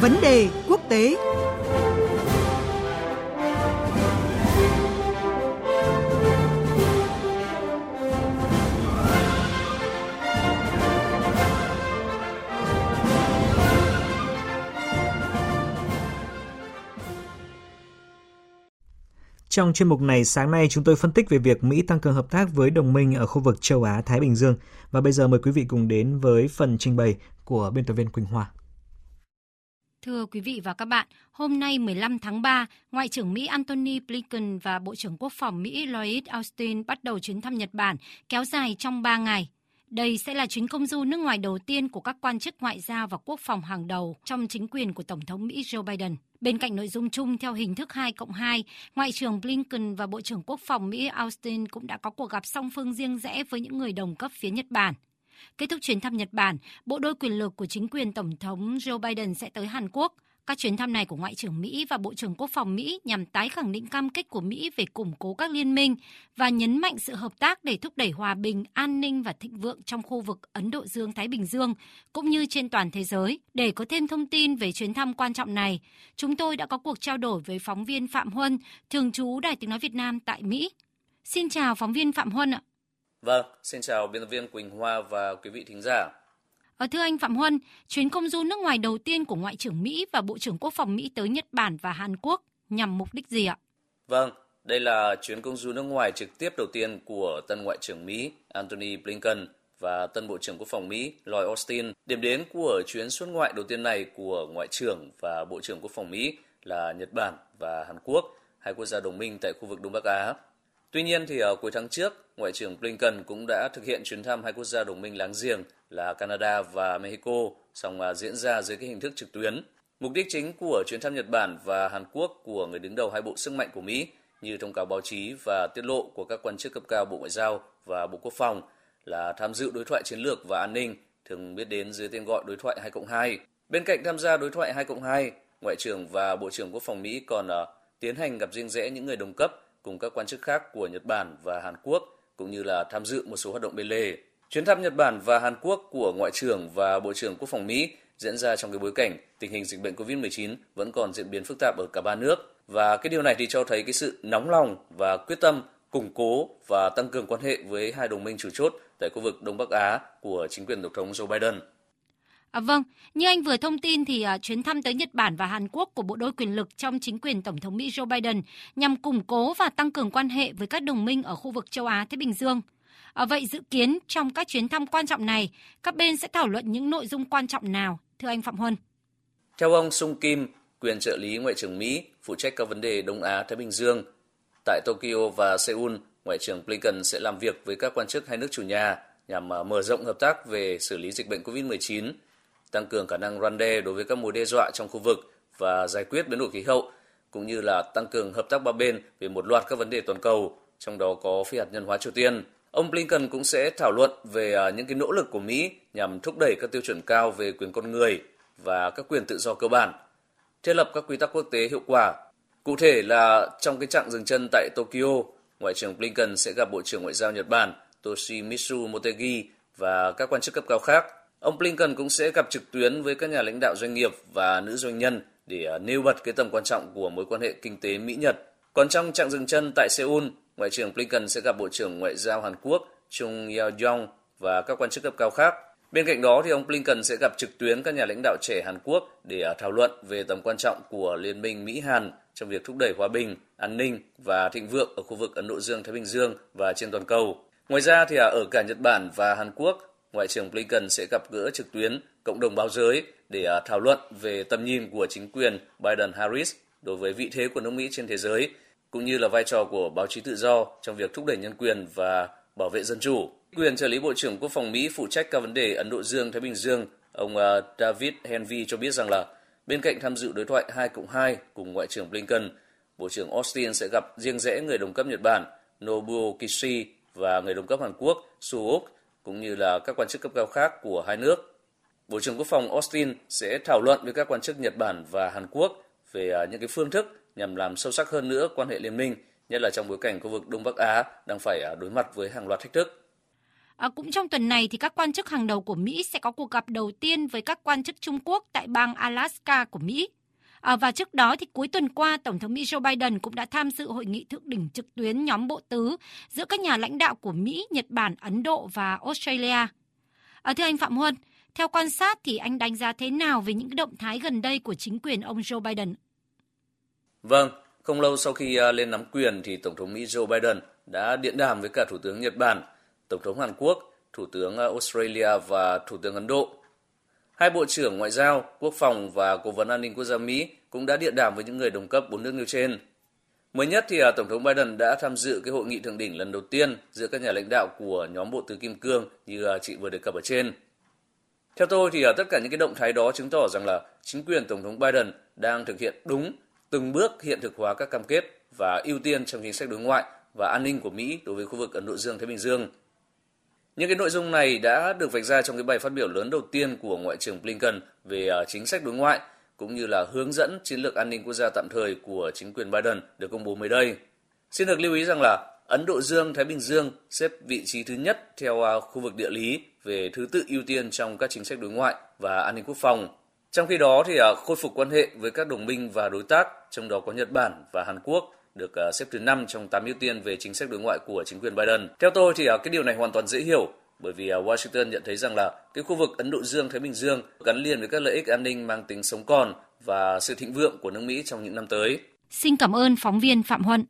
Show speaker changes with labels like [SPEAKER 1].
[SPEAKER 1] Vấn đề quốc tế
[SPEAKER 2] Trong chuyên mục này, sáng nay chúng tôi phân tích về việc Mỹ tăng cường hợp tác với đồng minh ở khu vực châu Á Thái Bình Dương và bây giờ mời quý vị cùng đến với phần trình bày của biên tập viên Quỳnh Hoa.
[SPEAKER 3] Thưa quý vị và các bạn, hôm nay 15 tháng 3, Ngoại trưởng Mỹ Antony Blinken và Bộ trưởng Quốc phòng Mỹ Lloyd Austin bắt đầu chuyến thăm Nhật Bản kéo dài trong 3 ngày. Đây sẽ là chuyến công du nước ngoài đầu tiên của các quan chức ngoại giao và quốc phòng hàng đầu trong chính quyền của Tổng thống Mỹ Joe Biden. Bên cạnh nội dung chung theo hình thức 2 cộng 2, Ngoại trưởng Blinken và Bộ trưởng Quốc phòng Mỹ Austin cũng đã có cuộc gặp song phương riêng rẽ với những người đồng cấp phía Nhật Bản. Kết thúc chuyến thăm Nhật Bản, bộ đôi quyền lực của chính quyền Tổng thống Joe Biden sẽ tới Hàn Quốc – các chuyến thăm này của Ngoại trưởng Mỹ và Bộ trưởng Quốc phòng Mỹ nhằm tái khẳng định cam kết của Mỹ về củng cố các liên minh và nhấn mạnh sự hợp tác để thúc đẩy hòa bình, an ninh và thịnh vượng trong khu vực Ấn Độ Dương-Thái Bình Dương cũng như trên toàn thế giới. Để có thêm thông tin về chuyến thăm quan trọng này, chúng tôi đã có cuộc trao đổi với phóng viên Phạm Huân, thường trú Đài Tiếng Nói Việt Nam tại Mỹ. Xin chào phóng viên Phạm Huân ạ.
[SPEAKER 4] Vâng, xin chào biên tập viên Quỳnh Hoa và quý vị thính giả.
[SPEAKER 3] Ở thưa anh Phạm Huân, chuyến công du nước ngoài đầu tiên của Ngoại trưởng Mỹ và Bộ trưởng Quốc phòng Mỹ tới Nhật Bản và Hàn Quốc nhằm mục đích gì ạ?
[SPEAKER 4] Vâng, đây là chuyến công du nước ngoài trực tiếp đầu tiên của tân Ngoại trưởng Mỹ Antony Blinken và tân Bộ trưởng Quốc phòng Mỹ Lloyd Austin. Điểm đến của chuyến xuất ngoại đầu tiên này của Ngoại trưởng và Bộ trưởng Quốc phòng Mỹ là Nhật Bản và Hàn Quốc, hai quốc gia đồng minh tại khu vực Đông Bắc Á. Tuy nhiên thì ở cuối tháng trước, Ngoại trưởng Blinken cũng đã thực hiện chuyến thăm hai quốc gia đồng minh láng giềng là Canada và Mexico, song diễn ra dưới cái hình thức trực tuyến. Mục đích chính của chuyến thăm Nhật Bản và Hàn Quốc của người đứng đầu hai bộ sức mạnh của Mỹ như thông cáo báo chí và tiết lộ của các quan chức cấp cao Bộ Ngoại giao và Bộ Quốc phòng là tham dự đối thoại chiến lược và an ninh, thường biết đến dưới tên gọi đối thoại 2 cộng 2. Bên cạnh tham gia đối thoại 2 cộng 2, Ngoại trưởng và Bộ trưởng Quốc phòng Mỹ còn uh, tiến hành gặp riêng rẽ những người đồng cấp cùng các quan chức khác của Nhật Bản và Hàn Quốc, cũng như là tham dự một số hoạt động bên lề. Chuyến thăm Nhật Bản và Hàn Quốc của Ngoại trưởng và Bộ trưởng Quốc phòng Mỹ diễn ra trong cái bối cảnh tình hình dịch bệnh COVID-19 vẫn còn diễn biến phức tạp ở cả ba nước. Và cái điều này thì cho thấy cái sự nóng lòng và quyết tâm củng cố và tăng cường quan hệ với hai đồng minh chủ chốt tại khu vực Đông Bắc Á của chính quyền Tổng thống Joe Biden.
[SPEAKER 3] À, vâng, như anh vừa thông tin thì à, chuyến thăm tới Nhật Bản và Hàn Quốc của bộ đôi quyền lực trong chính quyền Tổng thống Mỹ Joe Biden nhằm củng cố và tăng cường quan hệ với các đồng minh ở khu vực châu Á Thái Bình Dương. À, vậy dự kiến trong các chuyến thăm quan trọng này, các bên sẽ thảo luận những nội dung quan trọng nào, thưa anh Phạm Huân?
[SPEAKER 4] Theo ông Sung Kim, quyền trợ lý Ngoại trưởng Mỹ phụ trách các vấn đề Đông Á Thái Bình Dương, tại Tokyo và Seoul, Ngoại trưởng Blinken sẽ làm việc với các quan chức hai nước chủ nhà nhằm à, mở rộng hợp tác về xử lý dịch bệnh COVID-19 tăng cường khả năng răn đe đối với các mối đe dọa trong khu vực và giải quyết biến đổi khí hậu, cũng như là tăng cường hợp tác ba bên về một loạt các vấn đề toàn cầu, trong đó có phi hạt nhân hóa Triều Tiên. Ông Blinken cũng sẽ thảo luận về à, những cái nỗ lực của Mỹ nhằm thúc đẩy các tiêu chuẩn cao về quyền con người và các quyền tự do cơ bản, thiết lập các quy tắc quốc tế hiệu quả. Cụ thể là trong cái chặng dừng chân tại Tokyo, Ngoại trưởng Blinken sẽ gặp Bộ trưởng Ngoại giao Nhật Bản Toshimitsu Motegi và các quan chức cấp cao khác Ông Blinken cũng sẽ gặp trực tuyến với các nhà lãnh đạo doanh nghiệp và nữ doanh nhân để à, nêu bật cái tầm quan trọng của mối quan hệ kinh tế Mỹ-Nhật. Còn trong chặng dừng chân tại Seoul, Ngoại trưởng Blinken sẽ gặp Bộ trưởng Ngoại giao Hàn Quốc Chung Yeo-yong và các quan chức cấp cao khác. Bên cạnh đó thì ông Blinken sẽ gặp trực tuyến các nhà lãnh đạo trẻ Hàn Quốc để à, thảo luận về tầm quan trọng của liên minh Mỹ-Hàn trong việc thúc đẩy hòa bình, an ninh và thịnh vượng ở khu vực Ấn Độ Dương-Thái Bình Dương và trên toàn cầu. Ngoài ra thì à, ở cả Nhật Bản và Hàn Quốc, Ngoại trưởng Blinken sẽ gặp gỡ trực tuyến cộng đồng báo giới để à, thảo luận về tầm nhìn của chính quyền Biden-Harris đối với vị thế của nước Mỹ trên thế giới, cũng như là vai trò của báo chí tự do trong việc thúc đẩy nhân quyền và bảo vệ dân chủ. Quyền trợ lý Bộ trưởng Quốc phòng Mỹ phụ trách các vấn đề Ấn Độ Dương-Thái Bình Dương, ông à, David Henry cho biết rằng là bên cạnh tham dự đối thoại 2 cộng 2 cùng Ngoại trưởng Blinken, Bộ trưởng Austin sẽ gặp riêng rẽ người đồng cấp Nhật Bản Nobuo Kishi và người đồng cấp Hàn Quốc Suuk cũng như là các quan chức cấp cao khác của hai nước. Bộ trưởng Quốc phòng Austin sẽ thảo luận với các quan chức Nhật Bản và Hàn Quốc về à, những cái phương thức nhằm làm sâu sắc hơn nữa quan hệ liên minh, nhất là trong bối cảnh khu vực Đông Bắc Á đang phải à, đối mặt với hàng loạt thách thức.
[SPEAKER 3] À, cũng trong tuần này thì các quan chức hàng đầu của Mỹ sẽ có cuộc gặp đầu tiên với các quan chức Trung Quốc tại bang Alaska của Mỹ. À, và trước đó thì cuối tuần qua, Tổng thống Mỹ Joe Biden cũng đã tham dự hội nghị thượng đỉnh trực tuyến nhóm bộ tứ giữa các nhà lãnh đạo của Mỹ, Nhật Bản, Ấn Độ và Australia. À, thưa anh Phạm Huân, theo quan sát thì anh đánh giá thế nào về những động thái gần đây của chính quyền ông Joe Biden?
[SPEAKER 4] Vâng, không lâu sau khi à, lên nắm quyền thì Tổng thống Mỹ Joe Biden đã điện đàm với cả Thủ tướng Nhật Bản, Tổng thống Hàn Quốc, Thủ tướng à, Australia và Thủ tướng Ấn Độ. Hai Bộ trưởng Ngoại giao, Quốc phòng và Cố vấn An ninh Quốc gia Mỹ cũng đã điện đàm với những người đồng cấp bốn nước nêu trên. Mới nhất thì à, Tổng thống Biden đã tham dự cái hội nghị thượng đỉnh lần đầu tiên giữa các nhà lãnh đạo của nhóm Bộ Tứ Kim Cương như à, chị vừa đề cập ở trên. Theo tôi thì à, tất cả những cái động thái đó chứng tỏ rằng là chính quyền Tổng thống Biden đang thực hiện đúng từng bước hiện thực hóa các cam kết và ưu tiên trong chính sách đối ngoại và an ninh của Mỹ đối với khu vực Ấn Độ Dương Thái Bình Dương. Những cái nội dung này đã được vạch ra trong cái bài phát biểu lớn đầu tiên của Ngoại trưởng Blinken về chính sách đối ngoại cũng như là hướng dẫn chiến lược an ninh quốc gia tạm thời của chính quyền Biden được công bố mới đây. Xin được lưu ý rằng là Ấn Độ Dương Thái Bình Dương xếp vị trí thứ nhất theo à, khu vực địa lý về thứ tự ưu tiên trong các chính sách đối ngoại và an ninh quốc phòng trong khi đó thì à, khôi phục quan hệ với các đồng minh và đối tác, trong đó có Nhật Bản và Hàn Quốc được à, xếp thứ 5 trong 8 ưu tiên về chính sách đối ngoại của chính quyền Biden. Theo tôi thì cái điều này hoàn toàn dễ hiểu bởi vì à, Washington nhận thấy rằng là cái khu vực Ấn Độ Dương, Thái Bình Dương gắn liền với các lợi ích an ninh mang tính sống còn và sự thịnh vượng của nước Mỹ trong những năm tới.
[SPEAKER 3] Xin cảm ơn phóng viên Phạm Huân.